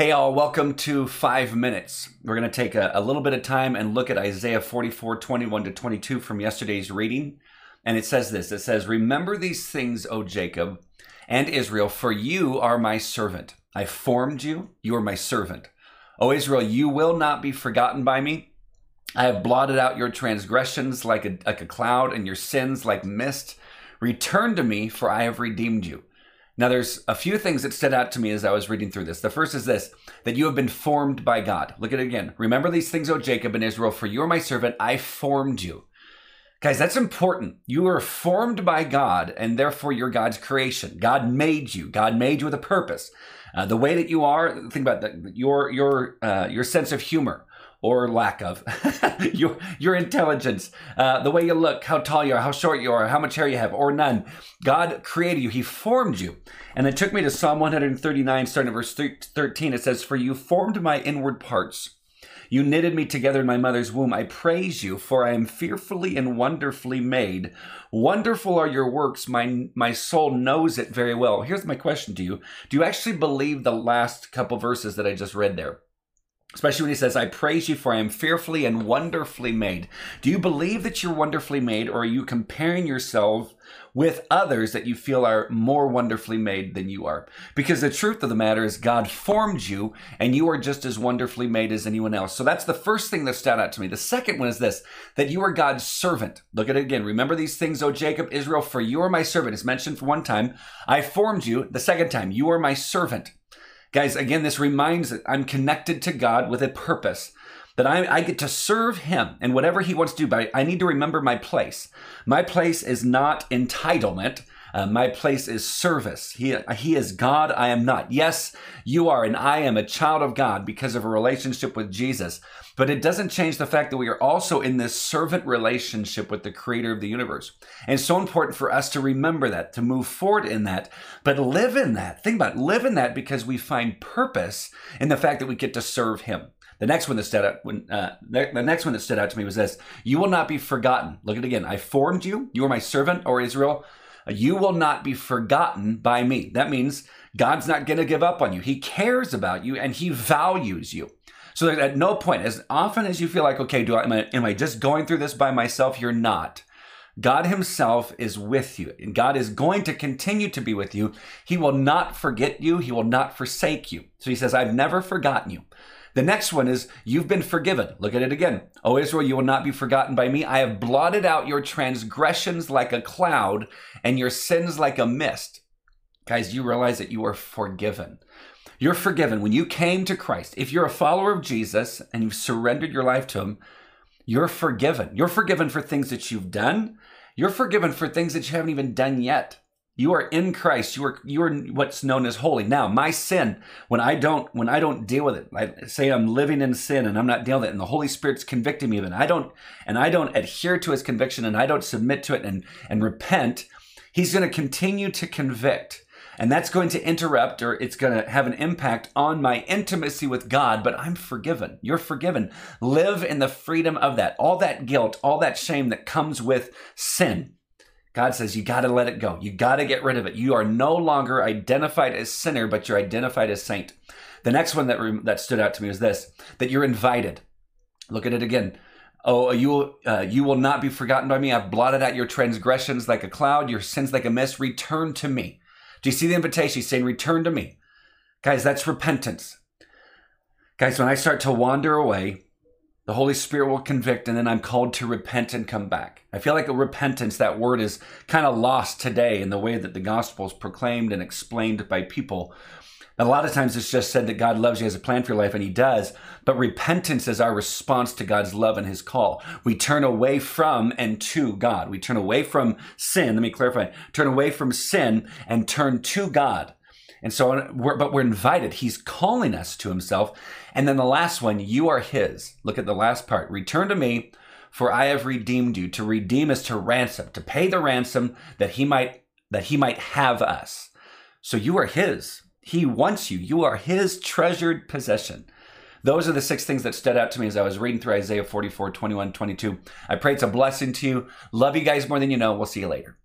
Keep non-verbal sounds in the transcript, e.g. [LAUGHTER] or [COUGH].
Hey, all, welcome to Five Minutes. We're going to take a, a, little bit of time and look at Isaiah 44 21 to 22 from yesterday's reading. And it says this It says, Remember these things, O Jacob and Israel, for you are my servant. I formed you, you are my servant. O Israel, you will not be forgotten by me. I have blotted out your transgressions like a, like a cloud and your sins like mist. Return to me, for I have redeemed you. Now, there's a few things that stood out to me as I was reading through this. The first is this that you have been formed by God. Look at it again. Remember these things, O Jacob and Israel, for you are my servant. I formed you. Guys, that's important. You are formed by God, and therefore you're God's creation. God made you. God made you with a purpose. Uh, the way that you are, think about that, your your uh, your sense of humor, or lack of [LAUGHS] your your intelligence, uh, the way you look, how tall you are, how short you are, how much hair you have, or none. God created you; He formed you, and it took me to Psalm 139, starting at verse 13. It says, "For you formed my inward parts." You knitted me together in my mother's womb. I praise you, for I am fearfully and wonderfully made. Wonderful are your works. My, my soul knows it very well. Here's my question to you Do you actually believe the last couple verses that I just read there? Especially when he says, I praise you for I am fearfully and wonderfully made. Do you believe that you're wonderfully made, or are you comparing yourself with others that you feel are more wonderfully made than you are? Because the truth of the matter is, God formed you, and you are just as wonderfully made as anyone else. So that's the first thing that stood out to me. The second one is this that you are God's servant. Look at it again. Remember these things, O Jacob, Israel, for you are my servant. It's mentioned for one time. I formed you. The second time, you are my servant. Guys, again, this reminds that I'm connected to God with a purpose. That I, I get to serve him and whatever he wants to do, but I need to remember my place. My place is not entitlement. Uh, my place is service. He, he is God. I am not. Yes, you are, and I am a child of God because of a relationship with Jesus. But it doesn't change the fact that we are also in this servant relationship with the creator of the universe. And it's so important for us to remember that, to move forward in that, but live in that. Think about it. live in that because we find purpose in the fact that we get to serve him. The next one that stood out when uh, the next one that stood out to me was this: "You will not be forgotten." Look at it again. I formed you. You are my servant, or Israel. You will not be forgotten by me. That means God's not going to give up on you. He cares about you and he values you. So at no point, as often as you feel like, okay, do I, am I, am I just going through this by myself? You're not. God Himself is with you, and God is going to continue to be with you. He will not forget you, He will not forsake you. So He says, I've never forgotten you. The next one is, You've been forgiven. Look at it again. O Israel, you will not be forgotten by me. I have blotted out your transgressions like a cloud and your sins like a mist. Guys, you realize that you are forgiven. You're forgiven. When you came to Christ, if you're a follower of Jesus and you've surrendered your life to Him, you're forgiven. You're forgiven for things that you've done. You're forgiven for things that you haven't even done yet. You are in Christ. You are you are what's known as holy. Now, my sin, when I don't when I don't deal with it, I say I'm living in sin and I'm not dealing with it, and the Holy Spirit's convicting me of it. I don't and I don't adhere to His conviction and I don't submit to it and and repent. He's going to continue to convict. And that's going to interrupt or it's going to have an impact on my intimacy with God, but I'm forgiven. You're forgiven. Live in the freedom of that. All that guilt, all that shame that comes with sin. God says you got to let it go. You got to get rid of it. You are no longer identified as sinner, but you're identified as saint. The next one that, that stood out to me was this that you're invited. Look at it again. Oh, you uh, you will not be forgotten by me. I've blotted out your transgressions like a cloud, your sins like a mist. Return to me. Do you see the invitation? He's saying, Return to me. Guys, that's repentance. Guys, when I start to wander away, the Holy Spirit will convict, and then I'm called to repent and come back. I feel like a repentance, that word is kind of lost today in the way that the gospel is proclaimed and explained by people. A lot of times it's just said that God loves you, has a plan for your life, and He does. But repentance is our response to God's love and His call. We turn away from and to God. We turn away from sin. Let me clarify. Turn away from sin and turn to God. And so, we're, but we're invited. He's calling us to Himself. And then the last one, you are His. Look at the last part. Return to me, for I have redeemed you. To redeem is to ransom, to pay the ransom that He might that He might have us. So you are His. He wants you. You are his treasured possession. Those are the six things that stood out to me as I was reading through Isaiah 44, 21, 22. I pray it's a blessing to you. Love you guys more than you know. We'll see you later.